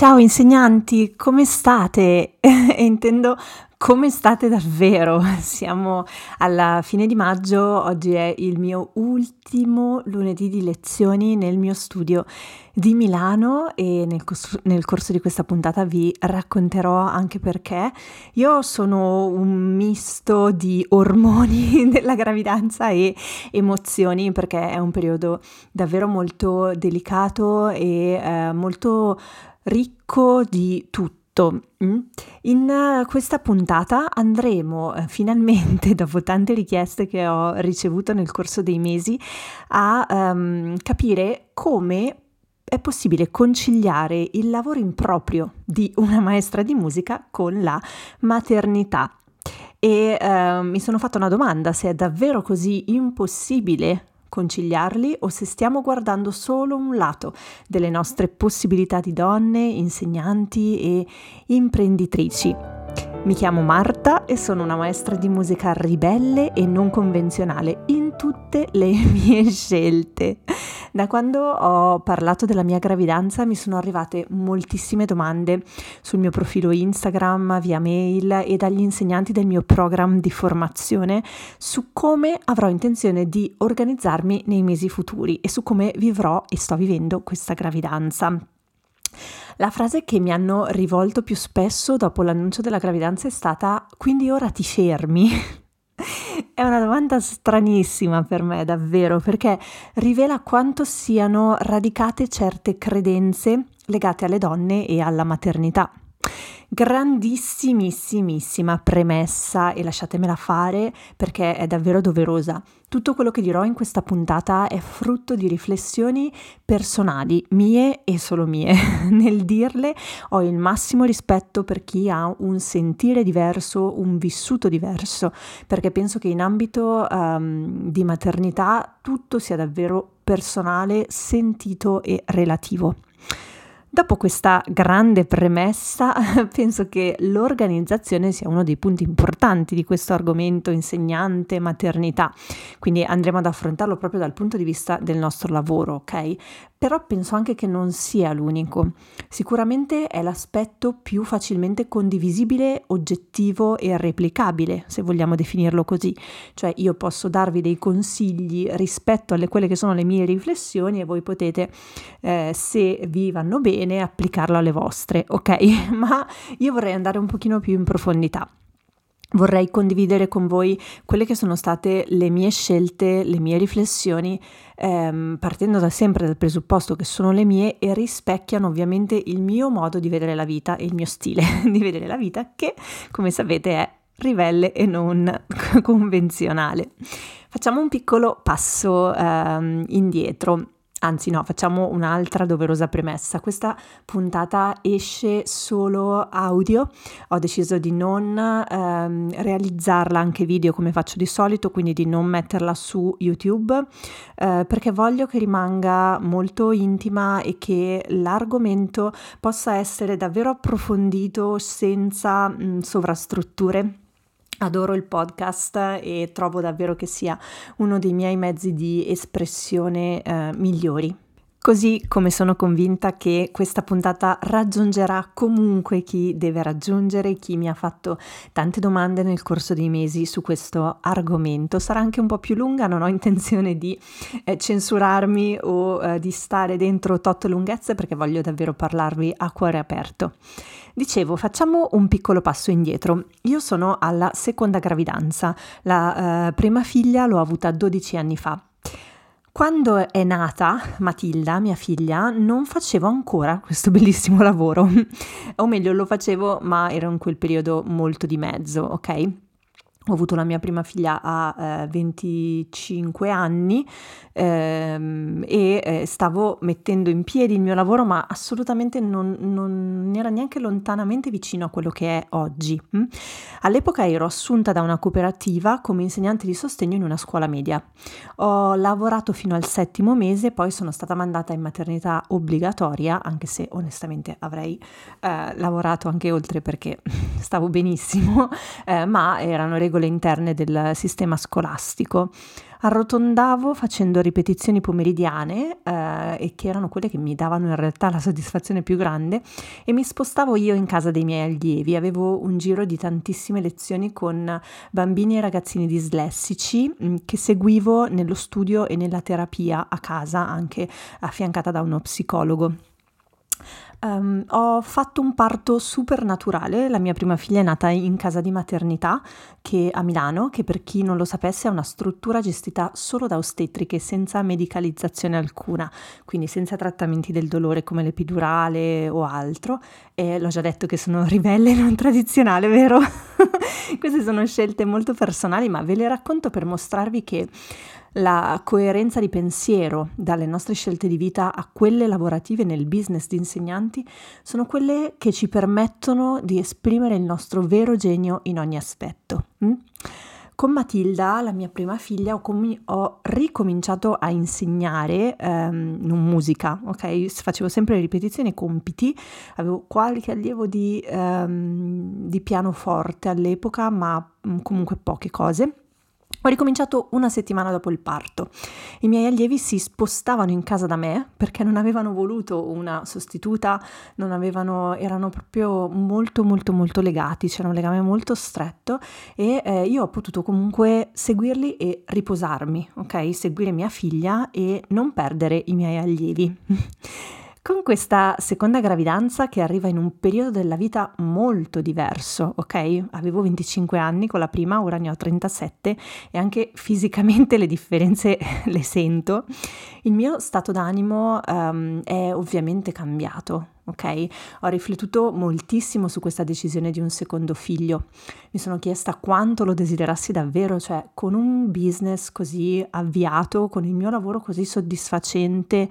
Ciao insegnanti, come state? e intendo come state davvero? Siamo alla fine di maggio, oggi è il mio ultimo lunedì di lezioni nel mio studio di Milano e nel, cos- nel, corso di questa puntata vi racconterò anche perché io sono un misto di ormoni della gravidanza e emozioni perché è un periodo davvero molto delicato e eh, molto ricco di tutto Mm? In eh, questa puntata andremo eh, finalmente, dopo tante richieste che ho ricevuto nel corso dei mesi, a um, capire come è possibile conciliare il lavoro improprio di una maestra di musica con la maternità. E uh, mi sono fatta una domanda, se è davvero così impossibile conciliarli o se stiamo guardando solo un lato delle nostre possibilità di donne, insegnanti e imprenditrici. Mi chiamo Marta e sono una maestra di musica ribelle e non convenzionale in tutte le mie scelte. Da quando ho parlato della mia gravidanza mi sono arrivate moltissime domande sul mio profilo Instagram, via mail e dagli insegnanti del mio programma di formazione su come avrò intenzione di organizzarmi nei mesi futuri e su come vivrò e sto vivendo questa gravidanza. La frase che mi hanno rivolto più spesso dopo l'annuncio della gravidanza è stata quindi ora ti fermi? È una domanda stranissima per me, davvero, perché rivela quanto siano radicate certe credenze legate alle donne e alla maternità. Grandissimissima premessa e lasciatemela fare perché è davvero doverosa. Tutto quello che dirò in questa puntata è frutto di riflessioni personali, mie e solo mie. Nel dirle ho il massimo rispetto per chi ha un sentire diverso, un vissuto diverso, perché penso che in ambito um, di maternità tutto sia davvero personale, sentito e relativo. Dopo questa grande premessa, penso che l'organizzazione sia uno dei punti importanti di questo argomento insegnante, maternità, quindi andremo ad affrontarlo proprio dal punto di vista del nostro lavoro, ok? Però penso anche che non sia l'unico. Sicuramente è l'aspetto più facilmente condivisibile, oggettivo e replicabile, se vogliamo definirlo così. Cioè io posso darvi dei consigli rispetto alle quelle che sono le mie riflessioni e voi potete, eh, se vi vanno bene, applicarlo alle vostre, ok? Ma io vorrei andare un pochino più in profondità. Vorrei condividere con voi quelle che sono state le mie scelte, le mie riflessioni, ehm, partendo da sempre dal presupposto che sono le mie e rispecchiano ovviamente il mio modo di vedere la vita e il mio stile di vedere la vita, che come sapete è ribelle e non convenzionale. Facciamo un piccolo passo ehm, indietro. Anzi no, facciamo un'altra doverosa premessa. Questa puntata esce solo audio, ho deciso di non ehm, realizzarla anche video come faccio di solito, quindi di non metterla su YouTube, eh, perché voglio che rimanga molto intima e che l'argomento possa essere davvero approfondito senza mh, sovrastrutture Adoro il podcast e trovo davvero che sia uno dei miei mezzi di espressione eh, migliori. Così come sono convinta che questa puntata raggiungerà comunque chi deve raggiungere, chi mi ha fatto tante domande nel corso dei mesi su questo argomento. Sarà anche un po' più lunga, non ho intenzione di eh, censurarmi o eh, di stare dentro tot lunghezze perché voglio davvero parlarvi a cuore aperto. Dicevo, facciamo un piccolo passo indietro. Io sono alla seconda gravidanza, la eh, prima figlia l'ho avuta 12 anni fa. Quando è nata Matilda, mia figlia, non facevo ancora questo bellissimo lavoro, o meglio lo facevo ma ero in quel periodo molto di mezzo, ok? Ho avuto la mia prima figlia a eh, 25 anni ehm, e eh, stavo mettendo in piedi il mio lavoro, ma assolutamente non, non, era neanche lontanamente vicino a quello che è oggi. Hm? All'epoca ero assunta da una cooperativa come insegnante di sostegno in una scuola media. Ho lavorato fino al settimo mese, poi sono stata mandata in maternità obbligatoria, anche se onestamente avrei eh, lavorato anche oltre perché stavo benissimo, eh, ma erano regole regole interne del sistema scolastico. Arrotondavo facendo ripetizioni pomeridiane, eh, e che erano quelle che mi davano in realtà la soddisfazione più grande, e mi spostavo io in casa dei miei allievi. Avevo un giro di tantissime lezioni con bambini e ragazzini dislessici mm, che seguivo nello studio e nella terapia a casa, anche affiancata da uno psicologo. Um, ho fatto un parto super naturale, la mia prima figlia è nata in casa di maternità che, a Milano, che per chi non lo sapesse è una struttura gestita solo da ostetriche senza medicalizzazione alcuna, quindi senza trattamenti del dolore come l'epidurale o altro. E l'ho già detto che sono ribelle non tradizionale, vero? Queste sono scelte molto personali, ma ve le racconto per mostrarvi che la coerenza di pensiero dalle nostre scelte di vita a quelle lavorative nel business di insegnanti sono quelle che ci permettono di esprimere il nostro vero genio in ogni aspetto. Mm? Con Matilda, la mia prima figlia, ho, com- ho ricominciato a insegnare um, non musica, ok? Facevo sempre ripetizioni e compiti, avevo qualche allievo di, um, di pianoforte all'epoca, ma mm, comunque poche cose. Ho ricominciato una settimana dopo il parto. I miei allievi si spostavano in casa da me perché non avevano voluto una sostituta, avevano, erano proprio molto molto molto legati, c'era un legame molto stretto e eh, io ho potuto comunque seguirli e riposarmi, ok? Seguire mia figlia e non perdere i miei allievi. Con questa seconda gravidanza che arriva in un periodo della vita molto diverso, ok? Avevo 25 anni con la prima, ora ne ho 37 e anche fisicamente le differenze le sento. Il mio stato d'animo um, è ovviamente cambiato, ok? Ho riflettuto moltissimo su questa decisione di un secondo figlio. Mi sono chiesta quanto lo desiderassi davvero, cioè con un business così avviato, con il mio lavoro così soddisfacente,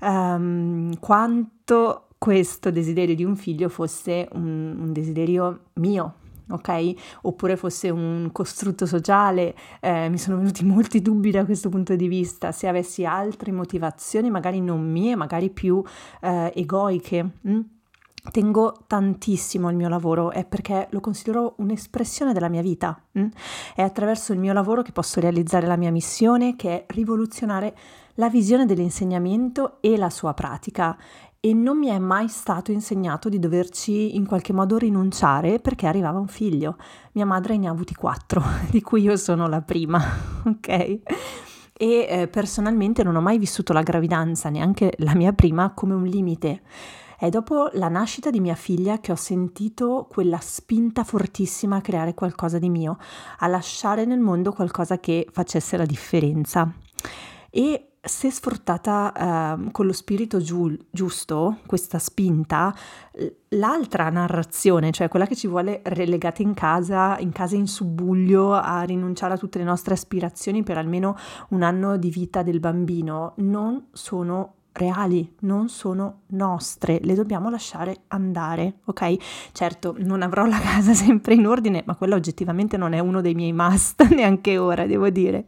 um, quanto questo desiderio di un figlio fosse un, un desiderio mio, ok? Oppure fosse un costrutto sociale, eh, mi sono venuti molti dubbi da questo punto di vista, se avessi altre motivazioni, magari non mie, magari più eh, egoiche. Hm? Tengo tantissimo il mio lavoro, è perché lo considero un'espressione della mia vita. Hm? È attraverso il mio lavoro che posso realizzare la mia missione, che è rivoluzionare la visione dell'insegnamento e la sua pratica e non mi è mai stato insegnato di doverci in qualche modo rinunciare perché arrivava un figlio. Mia madre ne ha avuti quattro, di cui io sono la prima, ok? E eh, personalmente non ho mai vissuto la gravidanza, neanche la mia prima, come un limite. È dopo la nascita di mia figlia che ho sentito quella spinta fortissima a creare qualcosa di mio, a lasciare nel mondo qualcosa che facesse la differenza. E se sfruttata uh, con lo spirito giu- giusto, questa spinta, l'altra narrazione, cioè quella che ci vuole relegate in casa, in casa in subbuglio, a rinunciare a tutte le nostre aspirazioni per almeno un anno di vita del bambino, non sono reali, non sono nostre, le dobbiamo lasciare andare, ok? Certo, non avrò la casa sempre in ordine, ma quello oggettivamente non è uno dei miei must, neanche ora, devo dire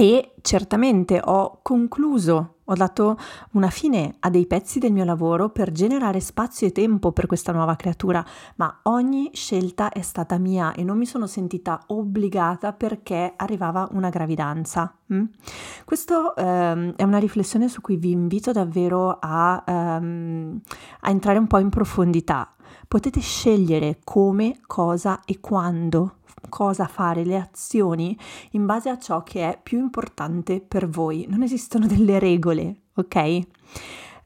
e certamente ho concluso, ho dato una fine a dei pezzi del mio lavoro per generare spazio e tempo per questa nuova creatura, ma ogni scelta è stata mia e non mi sono sentita obbligata perché arrivava una gravidanza. Mm? Questo ehm, è una riflessione su cui vi invito davvero a, ehm, a entrare un po' in profondità. Potete scegliere come, cosa e quando cosa fare, le azioni in base a ciò che è più importante per voi. Non esistono delle regole, ok?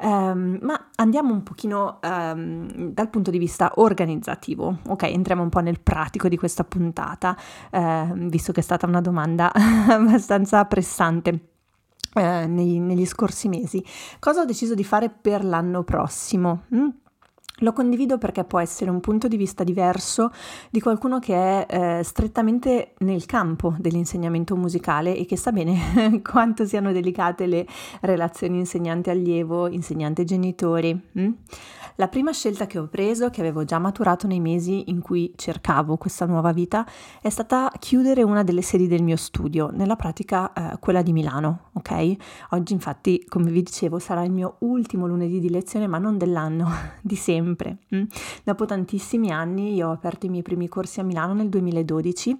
Um, ma andiamo un pochino um, dal punto di vista organizzativo, ok? Entriamo un po' nel pratico di questa puntata, uh, visto che è stata una domanda abbastanza pressante. Uh, nei, negli scorsi mesi. Cosa ho deciso di fare per l'anno prossimo? Mm? Lo condivido perché può essere un punto di vista diverso di qualcuno che è eh, strettamente nel campo dell'insegnamento musicale e che sa bene quanto siano delicate le relazioni insegnante-allievo, insegnante-genitori. Hm? La prima scelta che ho preso, che avevo già maturato nei mesi in cui cercavo questa nuova vita, è stata chiudere una delle sedi del mio studio, nella pratica eh, quella di Milano, ok? Oggi infatti, come vi dicevo, sarà il mio ultimo lunedì di lezione, ma non dell'anno, di sempre sempre. Mm? Dopo tantissimi anni io ho aperto i miei primi corsi a Milano nel 2012,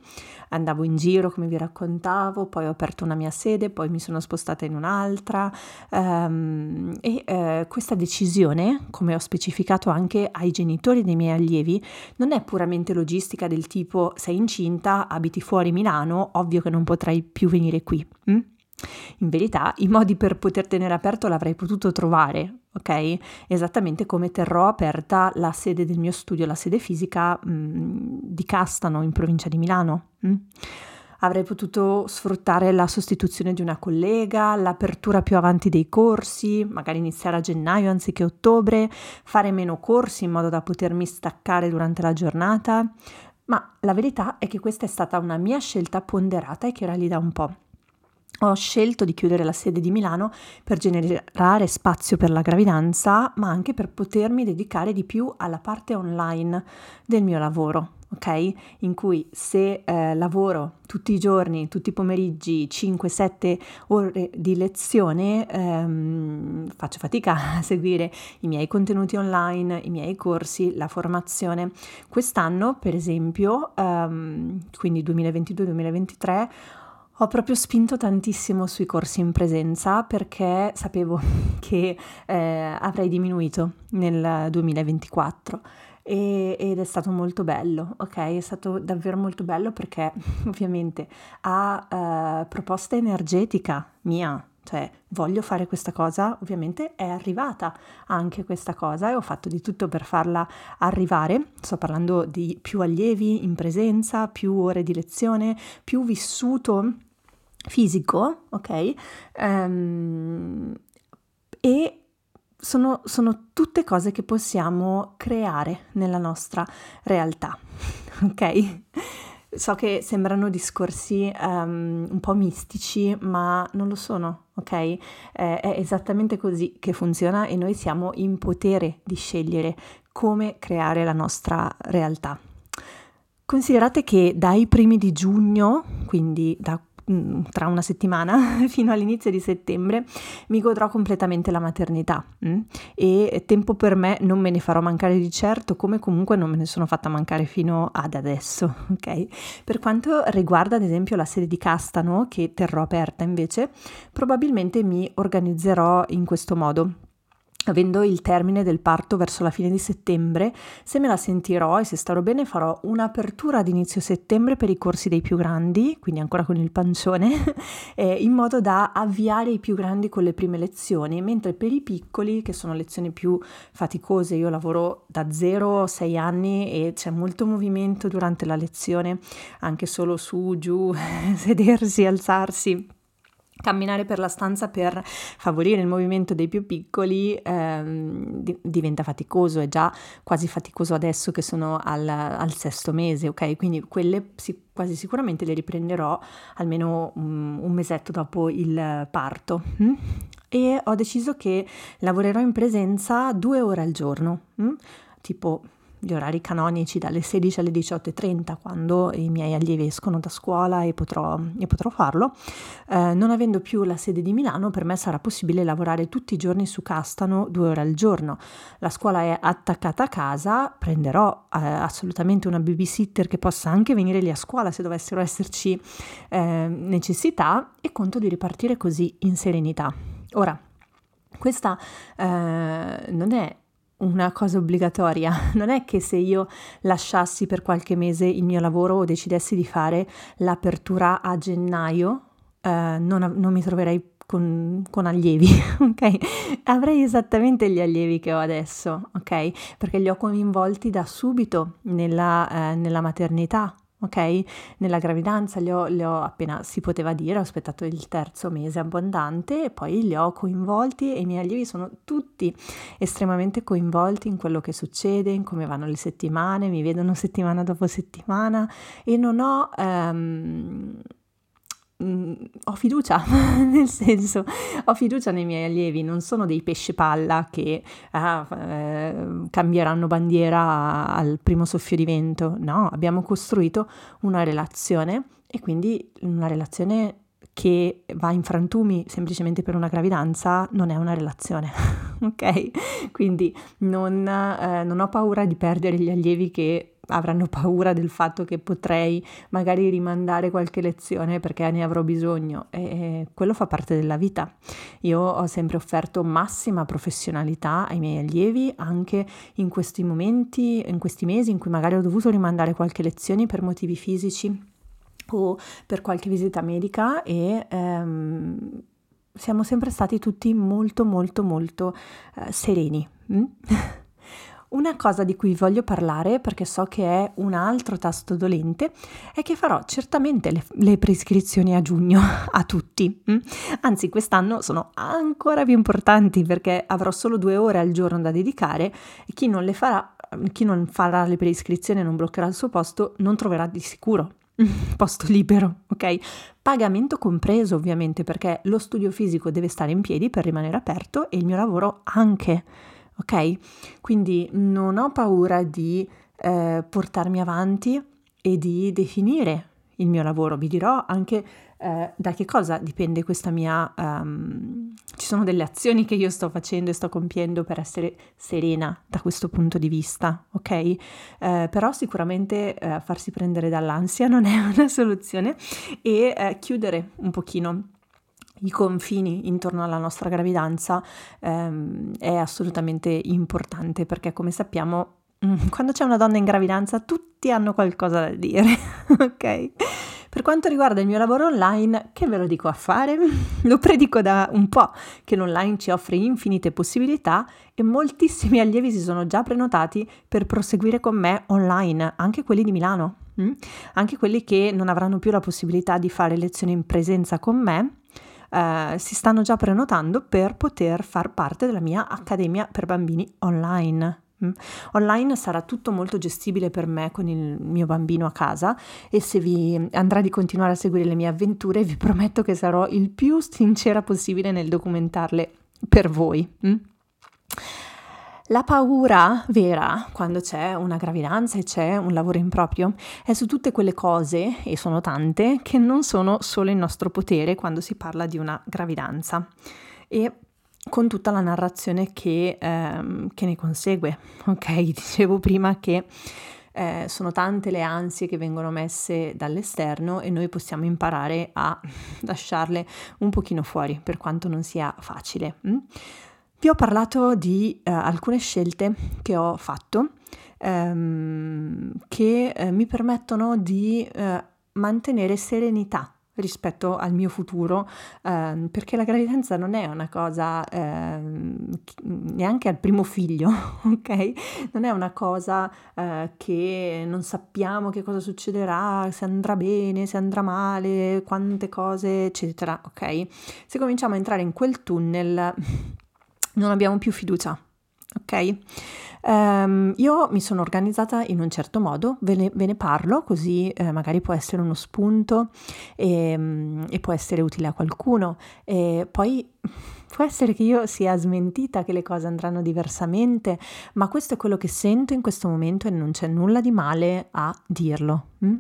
andavo in giro come vi raccontavo, poi ho aperto una mia sede, poi mi sono spostata in un'altra um, e uh, questa decisione, come ho specificato anche ai genitori dei miei allievi, non è puramente logistica del tipo sei incinta, abiti fuori Milano, ovvio che non potrai più venire qui. Mm? In verità i modi per poter tenere aperto l'avrei potuto trovare, ok? Esattamente come terrò aperta la sede del mio studio, la sede fisica mh, mm, di Castano in provincia di Milano. Mh? Mm? Avrei potuto sfruttare la sostituzione di una collega, l'apertura più avanti dei corsi, magari iniziare a gennaio anziché ottobre, fare meno corsi in modo da potermi staccare durante la giornata. Ma la verità è che questa è stata una mia scelta ponderata e che era lì da un po' ho scelto di chiudere la sede di Milano per generare spazio per la gravidanza, ma anche per potermi dedicare di più alla parte online del mio lavoro. Ok? In cui se eh, lavoro tutti i giorni, tutti i pomeriggi, 5-7 ore di lezione, ehm, faccio fatica a seguire i miei contenuti online, i miei corsi, la formazione. Quest'anno, per esempio, ehm, quindi 2022-2023, ho proprio spinto tantissimo sui corsi in presenza perché sapevo che eh, avrei diminuito nel 2024 e, ed è stato molto bello, ok? È stato davvero molto bello perché ovviamente a uh, proposta energetica mia, cioè voglio fare questa cosa, ovviamente è arrivata anche questa cosa e ho fatto di tutto per farla arrivare. Sto parlando di più allievi in presenza, più ore di lezione, più vissuto fisico, ok? Um, e sono, sono, tutte cose che possiamo creare nella nostra realtà, ok? So che sembrano discorsi um, un po' mistici, ma non lo sono, ok? Eh, è esattamente così che funziona e noi siamo in potere di scegliere come creare la nostra realtà. Considerate che dai primi di giugno, quindi da tra una settimana fino all'inizio di settembre mi godrò completamente la maternità mm? e tempo per me non me ne farò mancare di certo come comunque non me ne sono fatta mancare fino ad adesso ok per quanto riguarda ad esempio la sede di Castano che terrò aperta invece probabilmente mi organizzerò in questo modo avendo il termine del parto verso la fine di settembre, se me la sentirò e se starò bene farò un'apertura ad inizio settembre per i corsi dei più grandi, quindi ancora con il pancione, eh, in modo da avviare i più grandi con le prime lezioni, mentre per i piccoli, che sono lezioni più faticose, io lavoro da 0 a 6 anni e c'è molto movimento durante la lezione, anche solo su, giù, sedersi, alzarsi camminare per la stanza per favorire il movimento dei più piccoli ehm, di- diventa faticoso, è già quasi faticoso adesso che sono al, al sesto mese, ok? Quindi quelle si- quasi sicuramente le riprenderò almeno um, un mesetto dopo il parto. Hm? E ho deciso che lavorerò in presenza due ore al giorno, hm? tipo gli orari canonici dalle 16 alle 18.30 quando i miei allievi escono da scuola e potrò, e potrò farlo. Eh, non avendo più la sede di Milano per me sarà possibile lavorare tutti i giorni su Castano due ore al giorno. La scuola è attaccata a casa, prenderò eh, assolutamente una babysitter che possa anche venire lì a scuola se dovessero esserci eh, necessità e conto di ripartire così in serenità. Ora, questa eh, non è una cosa obbligatoria. Non è che se io lasciassi per qualche mese il mio lavoro o decidessi di fare l'apertura a gennaio, eh, non, non, mi troverei con, con, allievi, ok? Avrei esattamente gli allievi che ho adesso, ok? Perché li ho coinvolti da subito nella, eh, nella maternità, ok? Nella gravidanza li ho, li ho, appena si poteva dire, ho aspettato il terzo mese abbondante e poi li ho coinvolti e i miei allievi sono tutti estremamente coinvolti in quello che succede, in come vanno le settimane, mi vedono settimana dopo settimana e non ho... Um, Mm, ho fiducia, nel senso, ho fiducia nei miei allievi, non sono dei pesce palla che ah, eh, cambieranno bandiera al primo soffio di vento, no, abbiamo costruito una relazione e quindi una relazione che va in frantumi semplicemente per una gravidanza non è una relazione, ok? Quindi non, eh, non ho paura di perdere gli allievi che avranno paura del fatto che potrei magari rimandare qualche lezione perché ne avrò bisogno e quello fa parte della vita. Io ho sempre offerto massima professionalità ai miei allievi anche in questi momenti, in questi mesi in cui magari ho dovuto rimandare qualche lezione per motivi fisici o per qualche visita medica e ehm, siamo sempre stati tutti molto molto molto eh, sereni. Mm? Una cosa di cui voglio parlare, perché so che è un altro tasto dolente, è che farò certamente le, le prescrizioni a giugno a tutti. Mm? Anzi, quest'anno sono ancora più importanti perché avrò solo due ore al giorno da dedicare e chi non le farà, chi non farà le prescrizioni e non bloccherà il suo posto non troverà di sicuro posto libero, ok? Pagamento compreso ovviamente perché lo studio fisico deve stare in piedi per rimanere aperto e il mio lavoro anche ok? Quindi non ho paura di eh, portarmi avanti e di definire il mio lavoro, vi dirò anche eh, da che cosa dipende questa mia... Um, ci sono delle azioni che io sto facendo e sto compiendo per essere serena da questo punto di vista, ok? Eh, però sicuramente eh, farsi prendere dall'ansia non è una soluzione e eh, chiudere un pochino i confini intorno alla nostra gravidanza ehm, è assolutamente importante perché come sappiamo mm, quando c'è una donna in gravidanza tutti hanno qualcosa da dire, ok? Per quanto riguarda il mio lavoro online, che ve lo dico a fare? Lo predico da un po' che l'online ci offre infinite possibilità e moltissimi allievi si sono già prenotati per proseguire con me online, anche quelli di Milano, mm? anche quelli che non avranno più la possibilità di fare lezioni in presenza con me eh, si stanno già prenotando per poter far parte della mia accademia per bambini online. Mm. Online sarà tutto molto gestibile per me con il mio bambino a casa e se vi andrà di continuare a seguire le mie avventure vi prometto che sarò il più sincera possibile nel documentarle per voi. Mm. La paura vera quando c'è una gravidanza e c'è un lavoro improprio è su tutte quelle cose, e sono tante, che non sono solo in nostro potere quando si parla di una gravidanza. E con tutta la narrazione che, ehm, che ne consegue. Ok, dicevo prima che eh, sono tante le ansie che vengono messe dall'esterno e noi possiamo imparare a lasciarle un pochino fuori, per quanto non sia facile. Mm? Vi ho parlato di eh, alcune scelte che ho fatto ehm, che eh, mi permettono di eh, mantenere serenità rispetto al mio futuro, ehm, perché la gravidanza non è una cosa ehm, neanche al primo figlio, ok? Non è una cosa eh, che non sappiamo che cosa succederà, se andrà bene, se andrà male, quante cose, eccetera, ok? Se cominciamo a entrare in quel tunnel non abbiamo più fiducia, ok? Um, io mi sono organizzata in un certo modo, ve ne, ve ne parlo così eh, magari può essere uno spunto e, um, e, può essere utile a qualcuno. E poi può essere che io sia smentita, che le cose andranno diversamente, ma questo è quello che sento in questo momento e non c'è nulla di male a dirlo. Mm?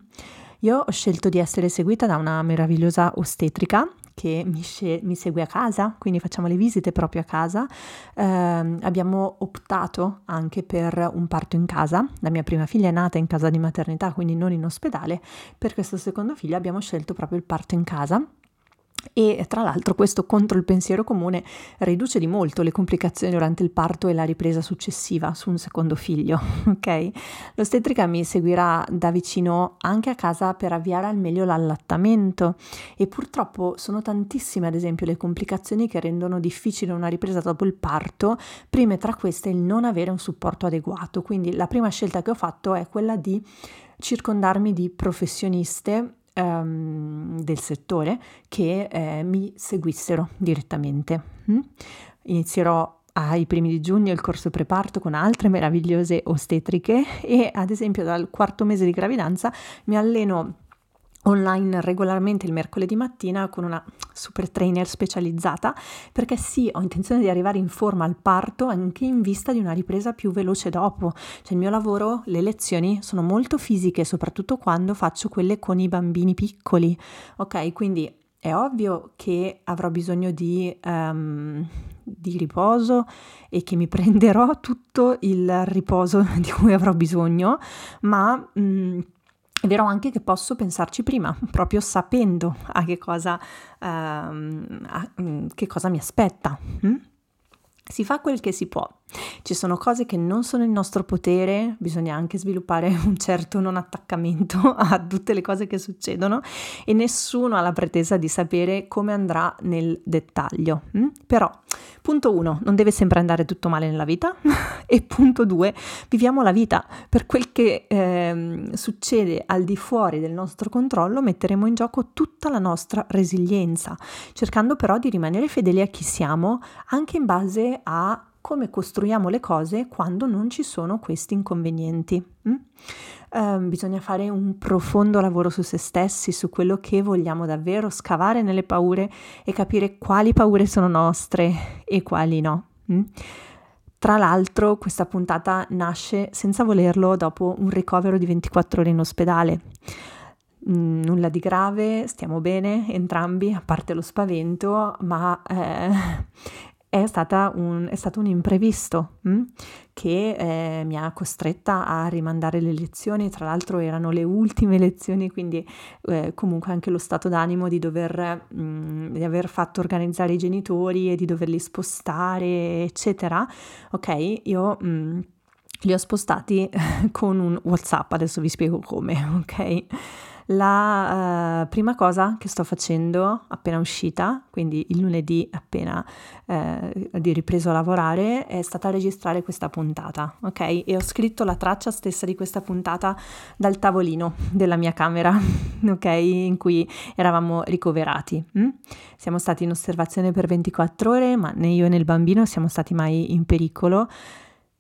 Io ho scelto di essere seguita da una meravigliosa ostetrica che mi, sce- mi, segue a casa, quindi facciamo le visite proprio a casa. Eh, abbiamo optato anche per un parto in casa. La mia prima figlia è nata in casa di maternità, quindi non in ospedale. Per questo secondo figlio abbiamo scelto proprio il parto in casa e tra l'altro questo contro il pensiero comune riduce di molto le complicazioni durante il parto e la ripresa successiva su un secondo figlio, ok? L'ostetrica mi seguirà da vicino anche a casa per avviare al meglio l'allattamento e purtroppo sono tantissime ad esempio le complicazioni che rendono difficile una ripresa dopo il parto, prime tra queste il non avere un supporto adeguato, quindi la prima scelta che ho fatto è quella di circondarmi di professioniste um, del settore che eh, mi seguissero direttamente. Mm? Inizierò ai primi di giugno il corso preparto con altre meravigliose ostetriche e ad esempio dal quarto mese di gravidanza mi alleno online regolarmente il mercoledì mattina con una super trainer specializzata perché sì, ho intenzione di arrivare in forma al parto anche in vista di una ripresa più veloce dopo. Cioè il mio lavoro, le lezioni sono molto fisiche, soprattutto quando faccio quelle con i bambini piccoli. Ok, quindi è ovvio che avrò bisogno di, um, di riposo e che mi prenderò tutto il riposo di cui avrò bisogno, ma... Um, è vero anche che posso pensarci prima, proprio sapendo a che cosa, um, a, mm, che cosa mi aspetta. Hm? Si fa quel che si può. Ci sono cose che non sono in nostro potere, bisogna anche sviluppare un certo non attaccamento a tutte le cose che succedono e nessuno ha la pretesa di sapere come andrà nel dettaglio. Mm? Però, punto uno, non deve sempre andare tutto male nella vita e punto due, viviamo la vita. Per quel che eh, succede al di fuori del nostro controllo metteremo in gioco tutta la nostra resilienza, cercando però di rimanere fedeli a chi siamo anche in base a come costruiamo le cose quando non ci sono questi inconvenienti. Mm? Uh, bisogna fare un profondo lavoro su se stessi, su quello che vogliamo davvero, scavare nelle paure e capire quali paure sono nostre e quali no. Mm? Tra l'altro questa puntata nasce senza volerlo dopo un ricovero di 24 ore in ospedale. Mm, nulla di grave, stiamo bene entrambi, a parte lo spavento, ma eh, è, un, è, stato un imprevisto? Hm, che eh, mi ha costretta a rimandare le lezioni, tra l'altro erano le ultime lezioni, quindi eh, comunque anche lo stato d'animo di dover, mh, mm, di aver fatto organizzare i genitori e di doverli spostare, eccetera. Ok, io... Mh, mm, li ho spostati con un WhatsApp, adesso vi spiego come, ok? La uh, prima cosa che sto facendo appena uscita, quindi il lunedì appena eh, di ripreso a lavorare, è stata registrare questa puntata, ok? E ho scritto la traccia stessa di questa puntata dal tavolino della mia camera, ok? In cui eravamo ricoverati. Hm? Siamo stati in osservazione per 24 ore, ma né io né il bambino siamo stati mai in pericolo.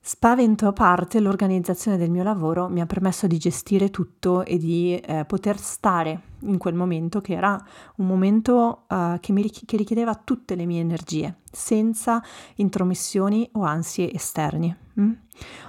Spavento a parte, l'organizzazione del mio lavoro mi ha permesso di gestire tutto e di eh, poter stare in quel momento che era un momento uh, che, mi, che richiedeva tutte le mie energie, senza intromissioni o ansie esterni. Mm?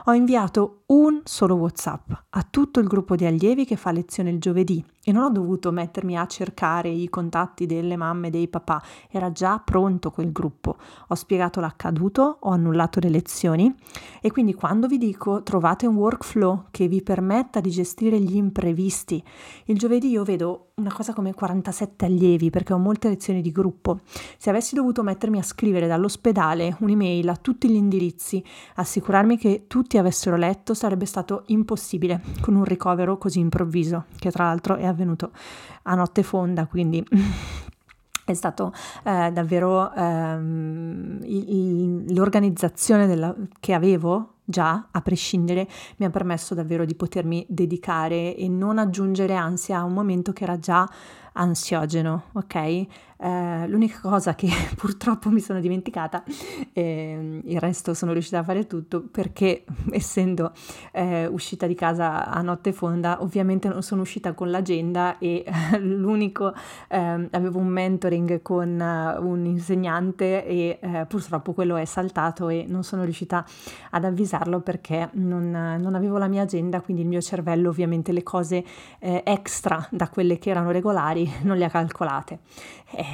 Ho inviato un solo WhatsApp a tutto il gruppo di allievi che fa lezione il giovedì e non ho dovuto mettermi a cercare i contatti delle mamme e dei papà, era già pronto quel gruppo. Ho spiegato l'accaduto, ho annullato le lezioni e quindi quando vi dico trovate un workflow che vi permetta di gestire gli imprevisti, il giovedì io vedo una cosa come 47 allievi perché ho molte lezioni di gruppo. Se avessi dovuto mettermi a scrivere dall'ospedale un'email a tutti gli indirizzi, assicurarmi che tutti avessero letto, sarebbe stato impossibile con un ricovero così improvviso, che tra l'altro è avvenuto a notte fonda, quindi è stato eh, davvero ehm, il, l'organizzazione della, che avevo già, a prescindere, mi ha permesso davvero di potermi dedicare e non aggiungere ansia a un momento che era già ansiogeno, ok? Eh, l'unica cosa che purtroppo mi sono dimenticata, eh, il resto sono riuscita a fare tutto perché essendo eh, uscita di casa a notte fonda, ovviamente non sono uscita con l'agenda e l'unico, ehm, avevo un mentoring con uh, un insegnante e eh, purtroppo quello è saltato e non sono riuscita ad avvisarlo perché non, non, avevo la mia agenda, quindi il mio cervello ovviamente le cose eh, extra da quelle che erano regolari non le ha calcolate. Eh,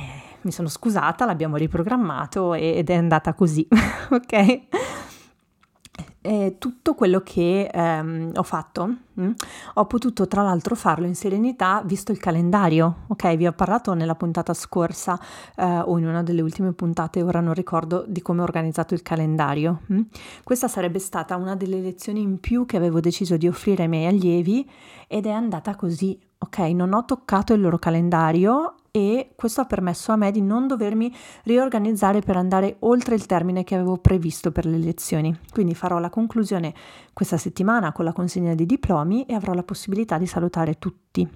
mi sono scusata, l'abbiamo riprogrammato ed è andata così, ok? E tutto quello che ehm, ho fatto, mm, ho potuto tra l'altro farlo in serenità visto il calendario, ok? Vi ho parlato nella puntata scorsa eh, o in una delle ultime puntate, ora non ricordo di come ho organizzato il calendario. Mh? Questa sarebbe stata una delle lezioni in più che avevo deciso di offrire ai miei allievi ed è andata così, ok? Non ho toccato il loro calendario e questo ha permesso a me di non dovermi riorganizzare per andare oltre il termine che avevo previsto per le lezioni. Quindi farò la conclusione questa settimana con la consegna di diplomi e avrò la possibilità di salutare tutti.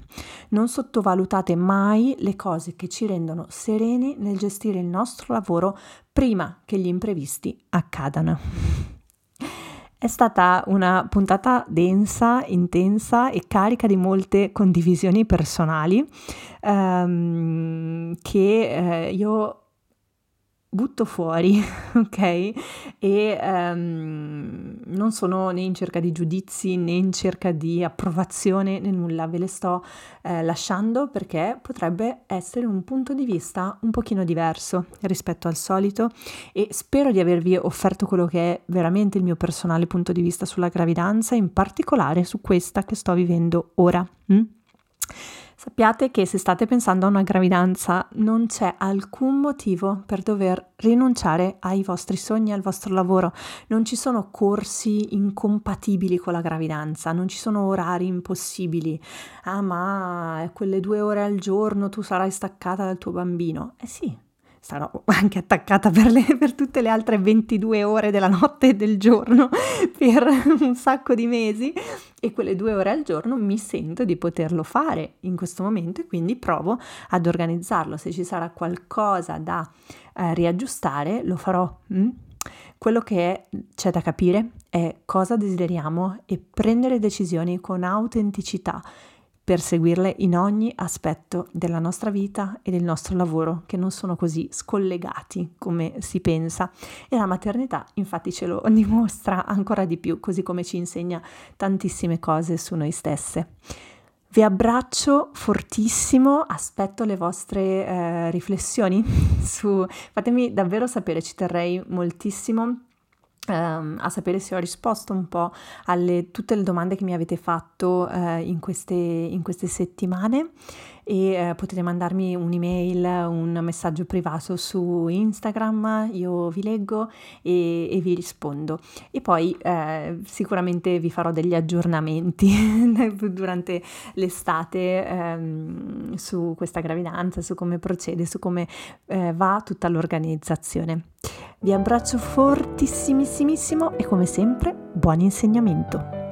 Non sottovalutate mai le cose che ci rendono sereni nel gestire il nostro lavoro prima che gli imprevisti accadano. È stata una puntata densa, intensa e carica di molte condivisioni personali ehm, che eh, io butto fuori, ok? E um, non sono né in cerca di giudizi né in cerca di approvazione né nulla, ve le sto eh, lasciando perché potrebbe essere un punto di vista un pochino diverso rispetto al solito e spero di avervi offerto quello che è veramente il mio personale punto di vista sulla gravidanza, in particolare su questa che sto vivendo ora. Mm? Sappiate che se state pensando a una gravidanza non c'è alcun motivo per dover rinunciare ai vostri sogni, al vostro lavoro. Non ci sono corsi incompatibili con la gravidanza, non ci sono orari impossibili. Ah, ma quelle due ore al giorno tu sarai staccata dal tuo bambino. Eh sì, sarò anche attaccata per, le, per, tutte le altre 22 ore della notte e del giorno per un sacco di mesi e quelle due ore al giorno mi sento di poterlo fare in questo momento e quindi provo ad organizzarlo. Se ci sarà qualcosa da eh, riaggiustare lo farò. Mm? Quello che c'è da capire è cosa desideriamo e prendere decisioni con autenticità per seguirle in ogni aspetto della nostra vita e del nostro lavoro, che non sono così scollegati come si pensa. E la maternità infatti ce lo dimostra ancora di più, così come ci insegna tantissime cose su noi stesse. Vi abbraccio fortissimo, aspetto le vostre eh, riflessioni su... Fatemi davvero sapere, ci terrei moltissimo Um, a sapere se ho risposto un po' a tutte le domande che mi avete fatto uh, in, queste, in, queste, settimane e uh, potete mandarmi un'email, un messaggio privato su Instagram, io vi leggo e, e vi rispondo. E poi uh, sicuramente vi farò degli aggiornamenti durante l'estate um, su questa gravidanza, su come procede, su come va tutta l'organizzazione. Vi abbraccio fortissimissimo e come sempre buon insegnamento.